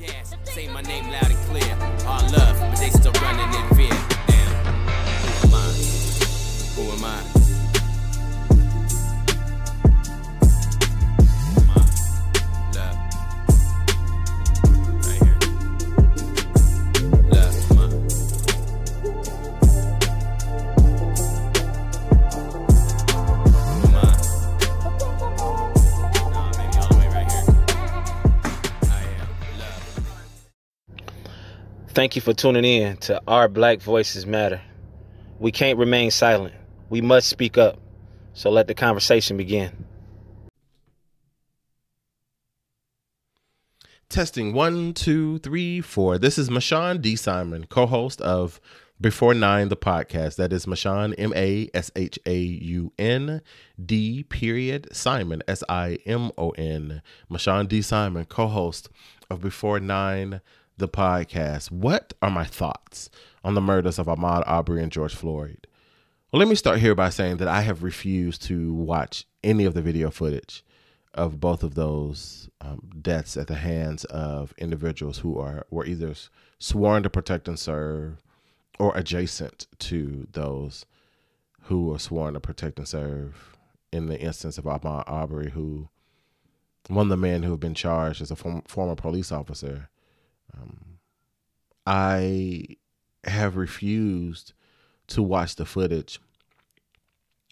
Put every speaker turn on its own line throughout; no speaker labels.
Gas, say my name loud and clear. All love, but they still running in fear. Damn. Who am I? Who am I?
Thank you for tuning in to Our Black Voices Matter. We can't remain silent. We must speak up. So let the conversation begin.
Testing one, two, three, four. This is Mashawn D. Simon, co host of Before Nine, the podcast. That is Mashawn, M A S H A U N D, period, Simon, S I M O N. Mashawn D. Simon, co host of Before Nine, the podcast. What are my thoughts on the murders of Ahmaud Arbery and George Floyd? Well, let me start here by saying that I have refused to watch any of the video footage of both of those um, deaths at the hands of individuals who are were either sworn to protect and serve or adjacent to those who were sworn to protect and serve. In the instance of Ahmaud Arbery, who one of the men who have been charged as a form, former police officer, um, I have refused to watch the footage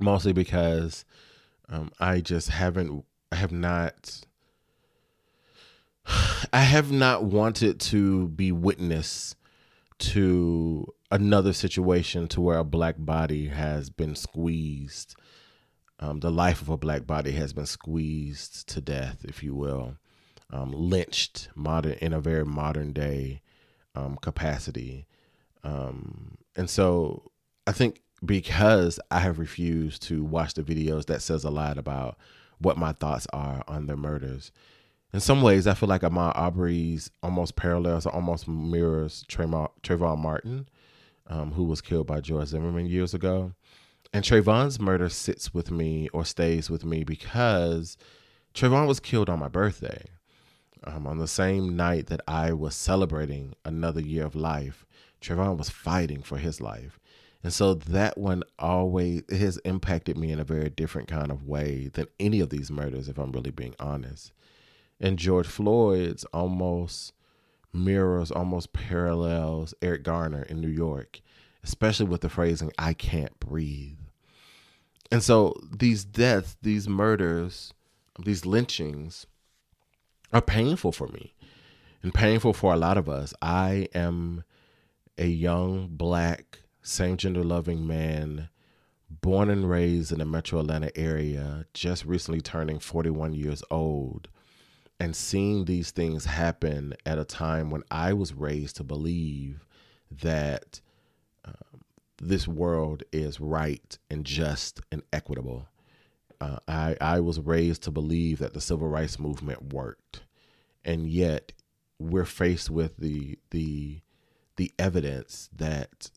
mostly because um, I just haven't I have not I have not wanted to be witness to another situation to where a black body has been squeezed. Um, the life of a black body has been squeezed to death, if you will, um, lynched modern in a very modern day um, capacity. Um, and so I think because I have refused to watch the videos, that says a lot about what my thoughts are on their murders. In some ways, I feel like Ahmaud Arbery's almost parallels almost mirrors Trayvon, Trayvon Martin, um, who was killed by George Zimmerman years ago. And Trayvon's murder sits with me or stays with me because Trayvon was killed on my birthday. Um, on the same night that I was celebrating another year of life, Trayvon was fighting for his life. And so that one always has impacted me in a very different kind of way than any of these murders, if I'm really being honest. And George Floyd's almost mirrors, almost parallels Eric Garner in New York, especially with the phrasing, I can't breathe. And so these deaths, these murders, these lynchings are painful for me and painful for a lot of us. I am a young, black, same gender loving man, born and raised in the metro Atlanta area, just recently turning 41 years old, and seeing these things happen at a time when I was raised to believe that um, this world is right and just and equitable. Uh, I, I was raised to believe that the civil rights movement worked, and yet we're faced with the the the evidence that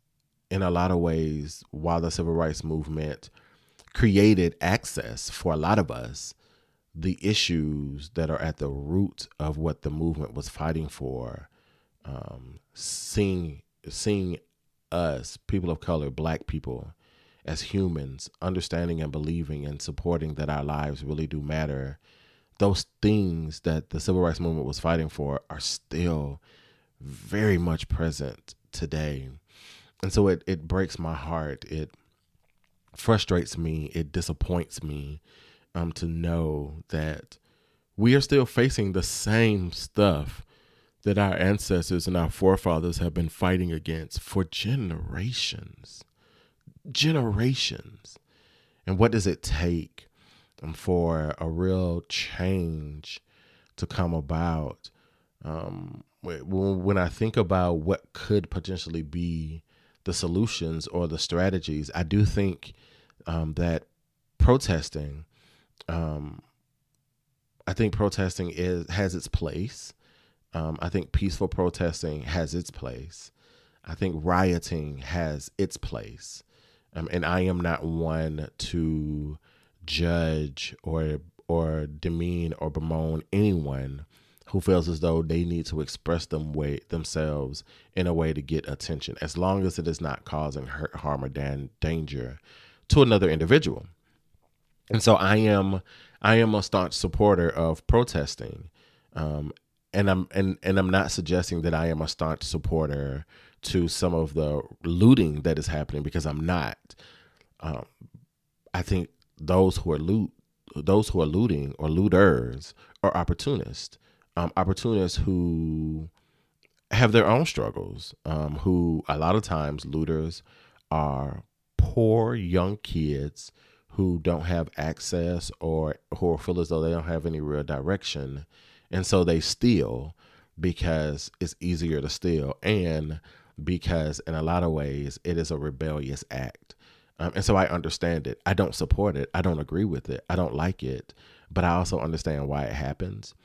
in a lot of ways, while the civil rights movement created access for a lot of us, the issues that are at the root of what the movement was fighting for, um, seeing seeing us, people of color, black people, as humans, understanding and believing and supporting that our lives really do matter, those things that the civil rights movement was fighting for are still very much present today. And so it, it breaks my heart. It frustrates me. It disappoints me um, to know that we are still facing the same stuff that our ancestors and our forefathers have been fighting against for generations. Generations. And what does it take um, for a real change to come about? Um, when I think about what could potentially be the solutions or the strategies, I do think um, that protesting, um, I think protesting is has its place. Um, I think peaceful protesting has its place. I think rioting has its place. Um, and I am not one to judge or or demean or bemoan anyone who feels as though they need to express them way themselves in a way to get attention, as long as it is not causing hurt, harm, or dan- danger to another individual. And so I am I am a staunch supporter of protesting. Um, and I'm and, and I'm not suggesting that I am a staunch supporter to some of the looting that is happening because I'm not. Um, I think those who are loot those who are looting or looters are opportunists. Um, opportunists who have their own struggles. Um, who a lot of times looters are poor young kids who don't have access or who feel as though they don't have any real direction. And so they steal because it's easier to steal and because in a lot of ways it is a rebellious act. Um, and so I understand it. I don't support it. I don't agree with it. I don't like it. But I also understand why it happens.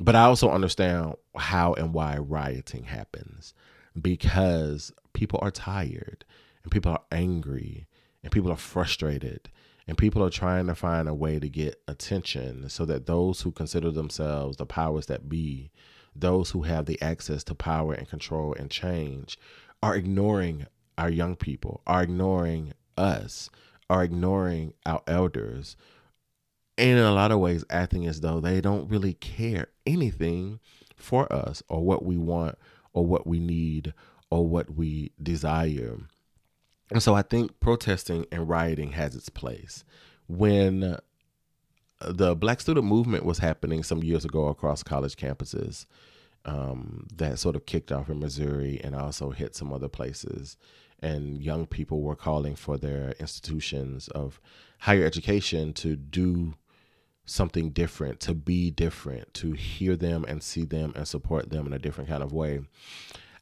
But I also understand how and why rioting happens because people are tired and people are angry and people are frustrated and people are trying to find a way to get attention so that those who consider themselves the powers that be, those who have the access to power and control and change, are ignoring our young people, are ignoring us, are ignoring our elders, and in a lot of ways acting as though they don't really care anything for us or what we want or what we need or what we desire. And so I think protesting and rioting has its place. When the Black student movement was happening some years ago across college campuses, um, that sort of kicked off in Missouri and also hit some other places. And young people were calling for their institutions of higher education to do something different, to be different, to hear them and see them and support them in a different kind of way.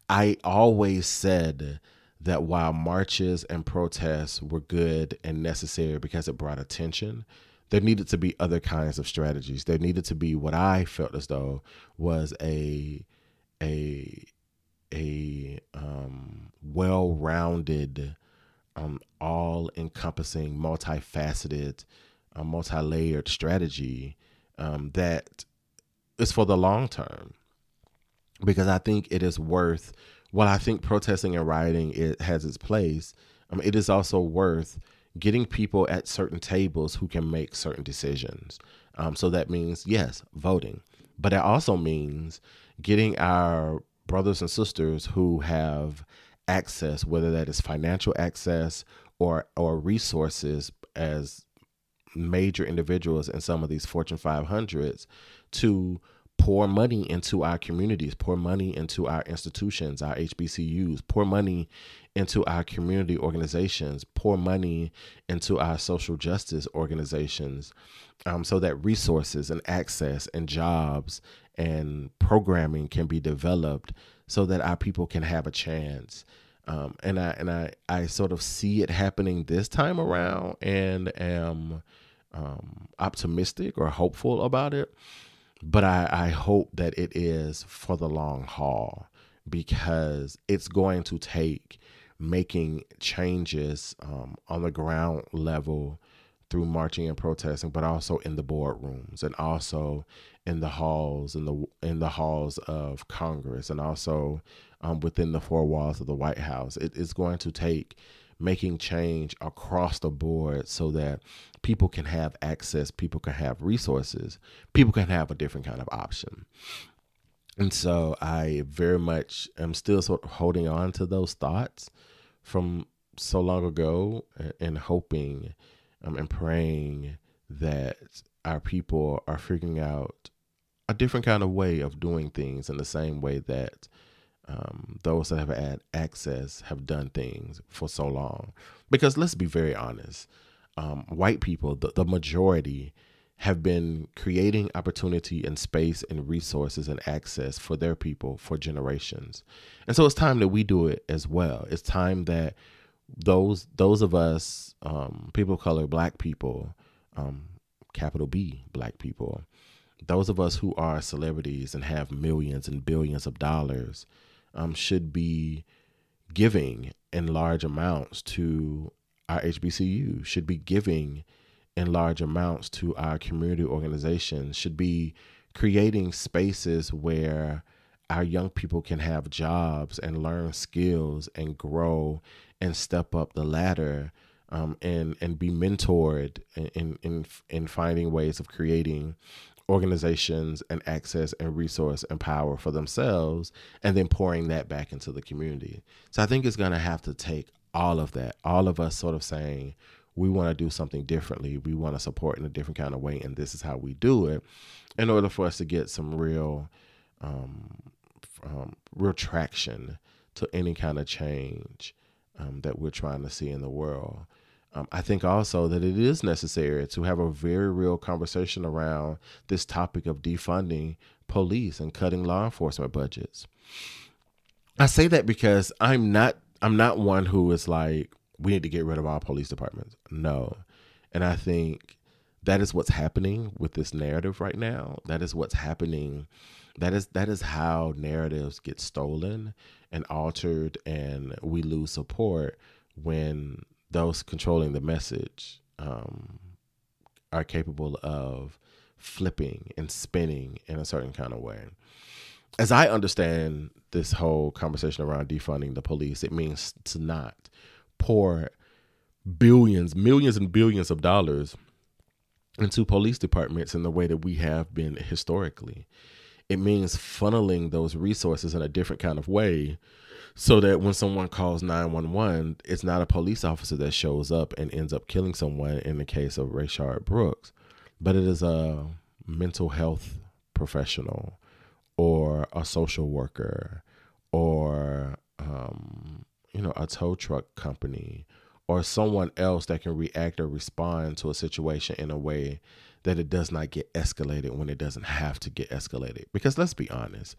I always said that while marches and protests were good and necessary because it brought attention, there needed to be other kinds of strategies. There needed to be what I felt as though was a a a um, well-rounded, um, all-encompassing, multifaceted, uh, multi-layered strategy um, that is for the long term. Because I think it is worth while I think protesting and rioting it has its place, um, it is also worth getting people at certain tables who can make certain decisions. Um, so that means yes, voting, but it also means getting our brothers and sisters who have access, whether that is financial access or or resources as major individuals in some of these Fortune 500s, to pour money into our communities, pour money into our institutions, our HBCUs, pour money into our community organizations, pour money into our social justice organizations, um, so that resources and access and jobs and programming can be developed so that our people can have a chance. Um, and I and I I sort of see it happening this time around, and am um, optimistic or hopeful about it but I, I hope that it is for the long haul because it's going to take making changes um, on the ground level through marching and protesting, but also in the boardrooms and also in the halls in the in the halls of Congress and also um, within the four walls of the White House. It is going to take making change across the board so that people can have access, people can have resources, people can have a different kind of option. And so I very much am still sort of holding on to those thoughts from so long ago and hoping um, and praying that our people are figuring out a different kind of way of doing things in the same way that um, those that have had access have done things for so long. Because let's be very honest, um, white people, the, the majority, have been creating opportunity and space and resources and access for their people for generations. And so it's time that we do it as well. It's time that those those of us, um, people of color, black people, um, capital B, black people, those of us who are celebrities and have millions and billions of dollars um, should be giving in large amounts to our HBCU, should be giving in large amounts to our community organizations, should be creating spaces where our young people can have jobs and learn skills and grow and step up the ladder um, and and be mentored in, in in finding ways of creating organizations and access and resource and power for themselves and then pouring that back into the community. So I think it's going to have to take all of that, all of us sort of saying, we want to do something differently. We want to support in a different kind of way, and this is how we do it, in order for us to get some real, um, um, real traction to any kind of change um, that we're trying to see in the world. Um, I think also that it is necessary to have a very real conversation around this topic of defunding police and cutting law enforcement budgets. I say that because I'm not I'm not one who is like we need to get rid of all police departments. No. And I think that is what's happening with this narrative right now. That is what's happening. That is that is how narratives get stolen and altered and we lose support when those controlling the message um, are capable of flipping and spinning in a certain kind of way. As I understand this whole conversation around defunding the police, it means to not pour billions, millions, and billions of dollars into police departments in the way that we have been historically. It means funneling those resources in a different kind of way so that when someone calls 911 it's not a police officer that shows up and ends up killing someone in the case of Rayshard Brooks but it is a mental health professional or a social worker or um, you know a tow truck company or someone else that can react or respond to a situation in a way that it does not get escalated when it doesn't have to get escalated. Because let's be honest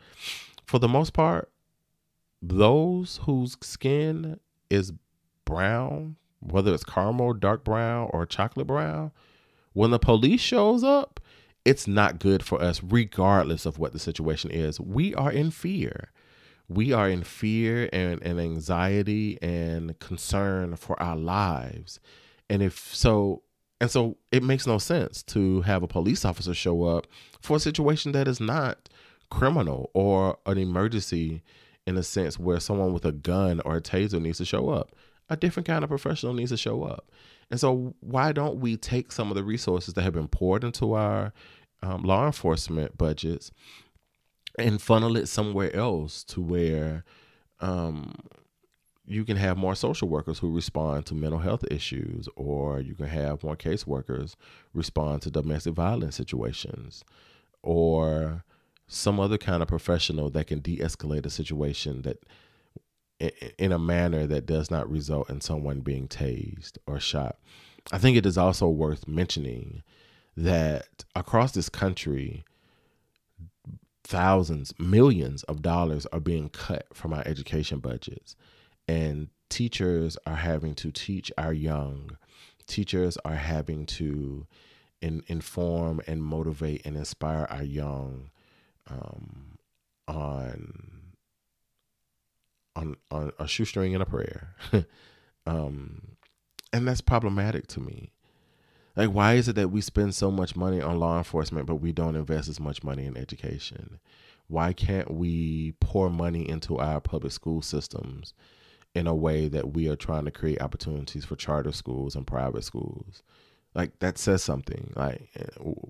for the most part those whose skin is brown, whether it's caramel, dark brown, or chocolate brown, when the police shows up, it's not good for us, regardless of what the situation is. We are in fear. We are in fear and, and anxiety and concern for our lives. And if so, and so it makes no sense to have a police officer show up for a situation that is not criminal or an emergency in a sense where someone with a gun or a taser needs to show up. A different kind of professional needs to show up. And so, why don't we take some of the resources that have been poured into our um, law enforcement budgets and funnel it somewhere else to where um, you can have more social workers who respond to mental health issues, or you can have more caseworkers respond to domestic violence situations, or some other kind of professional that can de-escalate a situation that in a manner that does not result in someone being tased or shot. I think it is also worth mentioning that across this country, thousands, millions of dollars are being cut from our education budgets. And teachers are having to teach our young. Teachers are having to in, inform and motivate and inspire our young um, on on on a shoestring and a prayer, um, and that's problematic to me. Like, why is it that we spend so much money on law enforcement, but we don't invest as much money in education? Why can't we pour money into our public school systems in a way that we are trying to create opportunities for charter schools and private schools? Like that says something. Like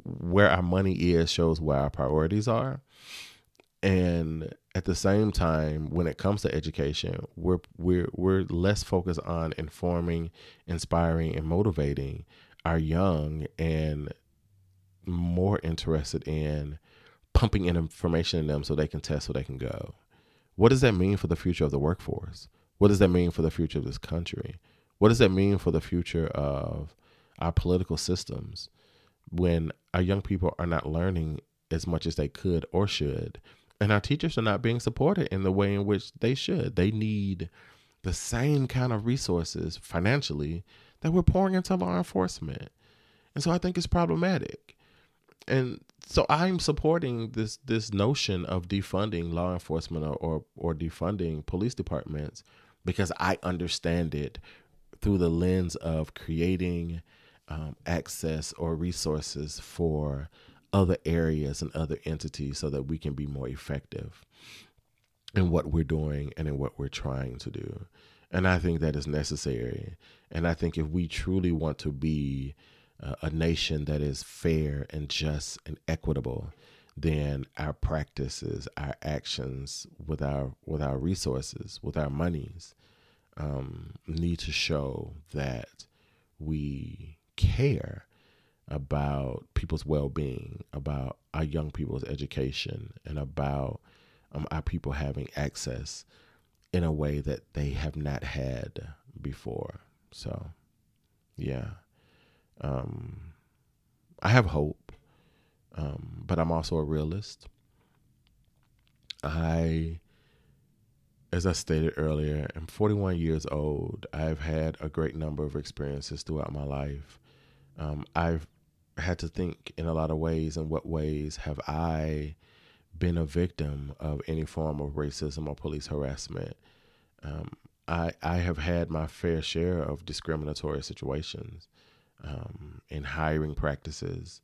where our money is shows where our priorities are. And at the same time when it comes to education we're we're we're less focused on informing inspiring and motivating our young and more interested in pumping in information in them so they can test so they can go. What does that mean for the future of the workforce? What does that mean for the future of this country? What does that mean for the future of our political systems when our young people are not learning as much as they could or should. And our teachers are not being supported in the way in which they should. They need the same kind of resources financially that we're pouring into law enforcement. And so I think it's problematic. And so I'm supporting this this notion of defunding law enforcement or, or, or defunding police departments because I understand it through the lens of creating um, access or resources for other areas and other entities so that we can be more effective in what we're doing and in what we're trying to do. And I think that is necessary. And I think if we truly want to be uh, a nation that is fair and just and equitable, then our practices, our actions with our with our resources, with our monies, um, need to show that we care about people's well-being, about our young people's education, and about um, our people having access in a way that they have not had before. So, yeah, um, I have hope, um, but I'm also a realist. I, as I stated earlier, am 41 years old. I've had a great number of experiences throughout my life. Um, I've had to think in a lot of ways. In what ways have I been a victim of any form of racism or police harassment? Um, I I have had my fair share of discriminatory situations um, in hiring practices,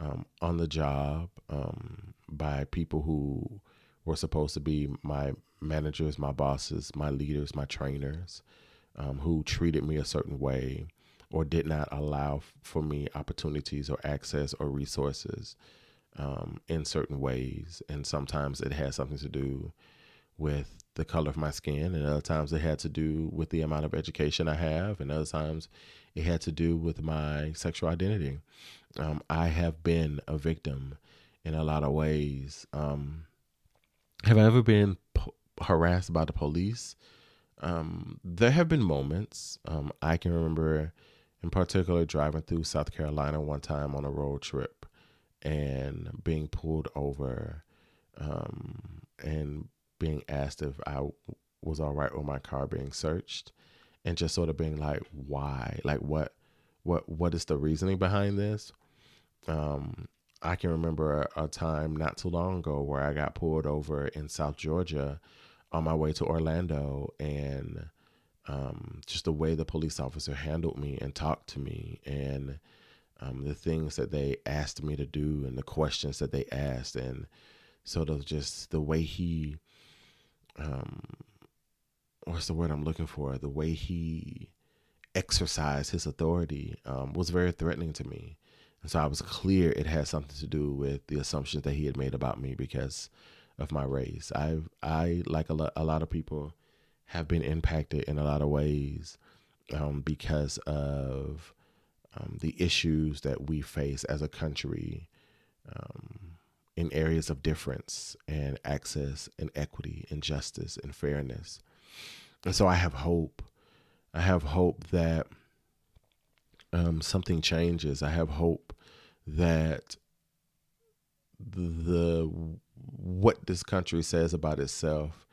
um, on the job, um, by people who were supposed to be my managers, my bosses, my leaders, my trainers, um, who treated me a certain way or did not allow for me opportunities or access or resources um, in certain ways. And sometimes it has something to do with the color of my skin, and other times it had to do with the amount of education I have, and other times it had to do with my sexual identity. Um, I have been a victim in a lot of ways. Um, have I ever been po- harassed by the police? Um, there have been moments. Um, I can remember in particular driving through South Carolina one time on a road trip and being pulled over um, and being asked if I was all right with my car being searched and just sort of being like why? Like what what what is the reasoning behind this? Um I can remember a, a time not too long ago where I got pulled over in South Georgia on my way to Orlando and um, just the way the police officer handled me and talked to me and um, the things that they asked me to do and the questions that they asked and sort of just the way he um, what's the word I'm looking for? The way he exercised his authority um, was very threatening to me. And so I was clear it had something to do with the assumptions that he had made about me because of my race. I I like a lot, a lot of people have been impacted in a lot of ways um, because of um, the issues that we face as a country um, in areas of difference and access and equity and justice and fairness. And so I have hope. I have hope that um, something changes. I have hope that the, what this country says about itself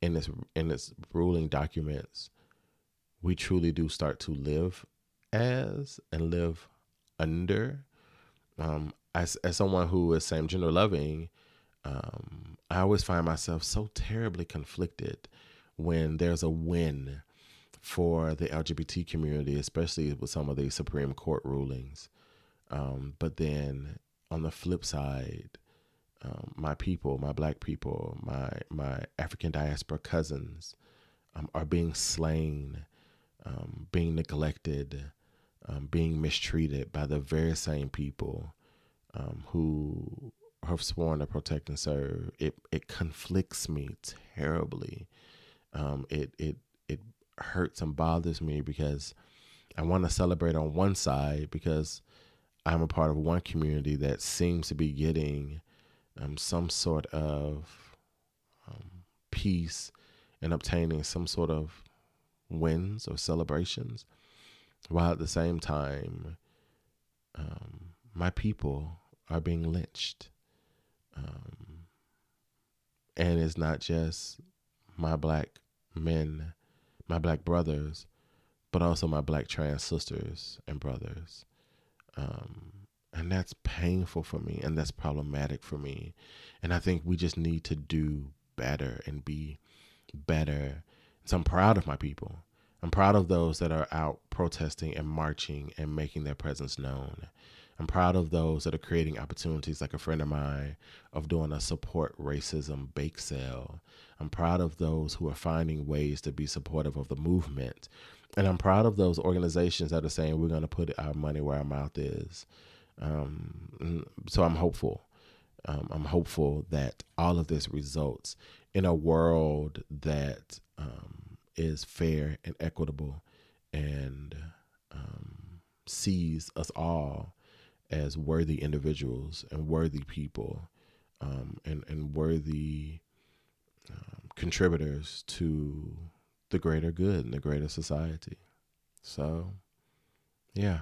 in its in its ruling documents, we truly do start to live as and live under. Um, as as someone who is same gender loving, um, I always find myself so terribly conflicted when there's a win for the LGBT community, especially with some of these Supreme Court rulings. Um, but then on the flip side, um, my people, my black people, my my African diaspora cousins um, are being slain, um, being neglected, um, being mistreated by the very same people um, who have sworn to protect and serve. It it conflicts me terribly. Um, it it it hurts and bothers me because I want to celebrate on one side because I'm a part of one community that seems to be getting um, some sort of um, peace and obtaining some sort of wins or celebrations, while at the same time, um, my people are being lynched. Um, and it's not just my black men, my black brothers, but also my black trans sisters and brothers. Um, and that's painful for me and that's problematic for me. And I think we just need to do better and be better. So I'm proud of my people. I'm proud of those that are out protesting and marching and making their presence known. I'm proud of those that are creating opportunities, like a friend of mine, of doing a support racism bake sale. I'm proud of those who are finding ways to be supportive of the movement. And I'm proud of those organizations that are saying we're going to put our money where our mouth is. Um, so I'm hopeful. Um, I'm hopeful that all of this results in a world that um, is fair and equitable and um, sees us all as worthy individuals and worthy people um, and, and worthy um, contributors to the greater good and the greater society. So, yeah.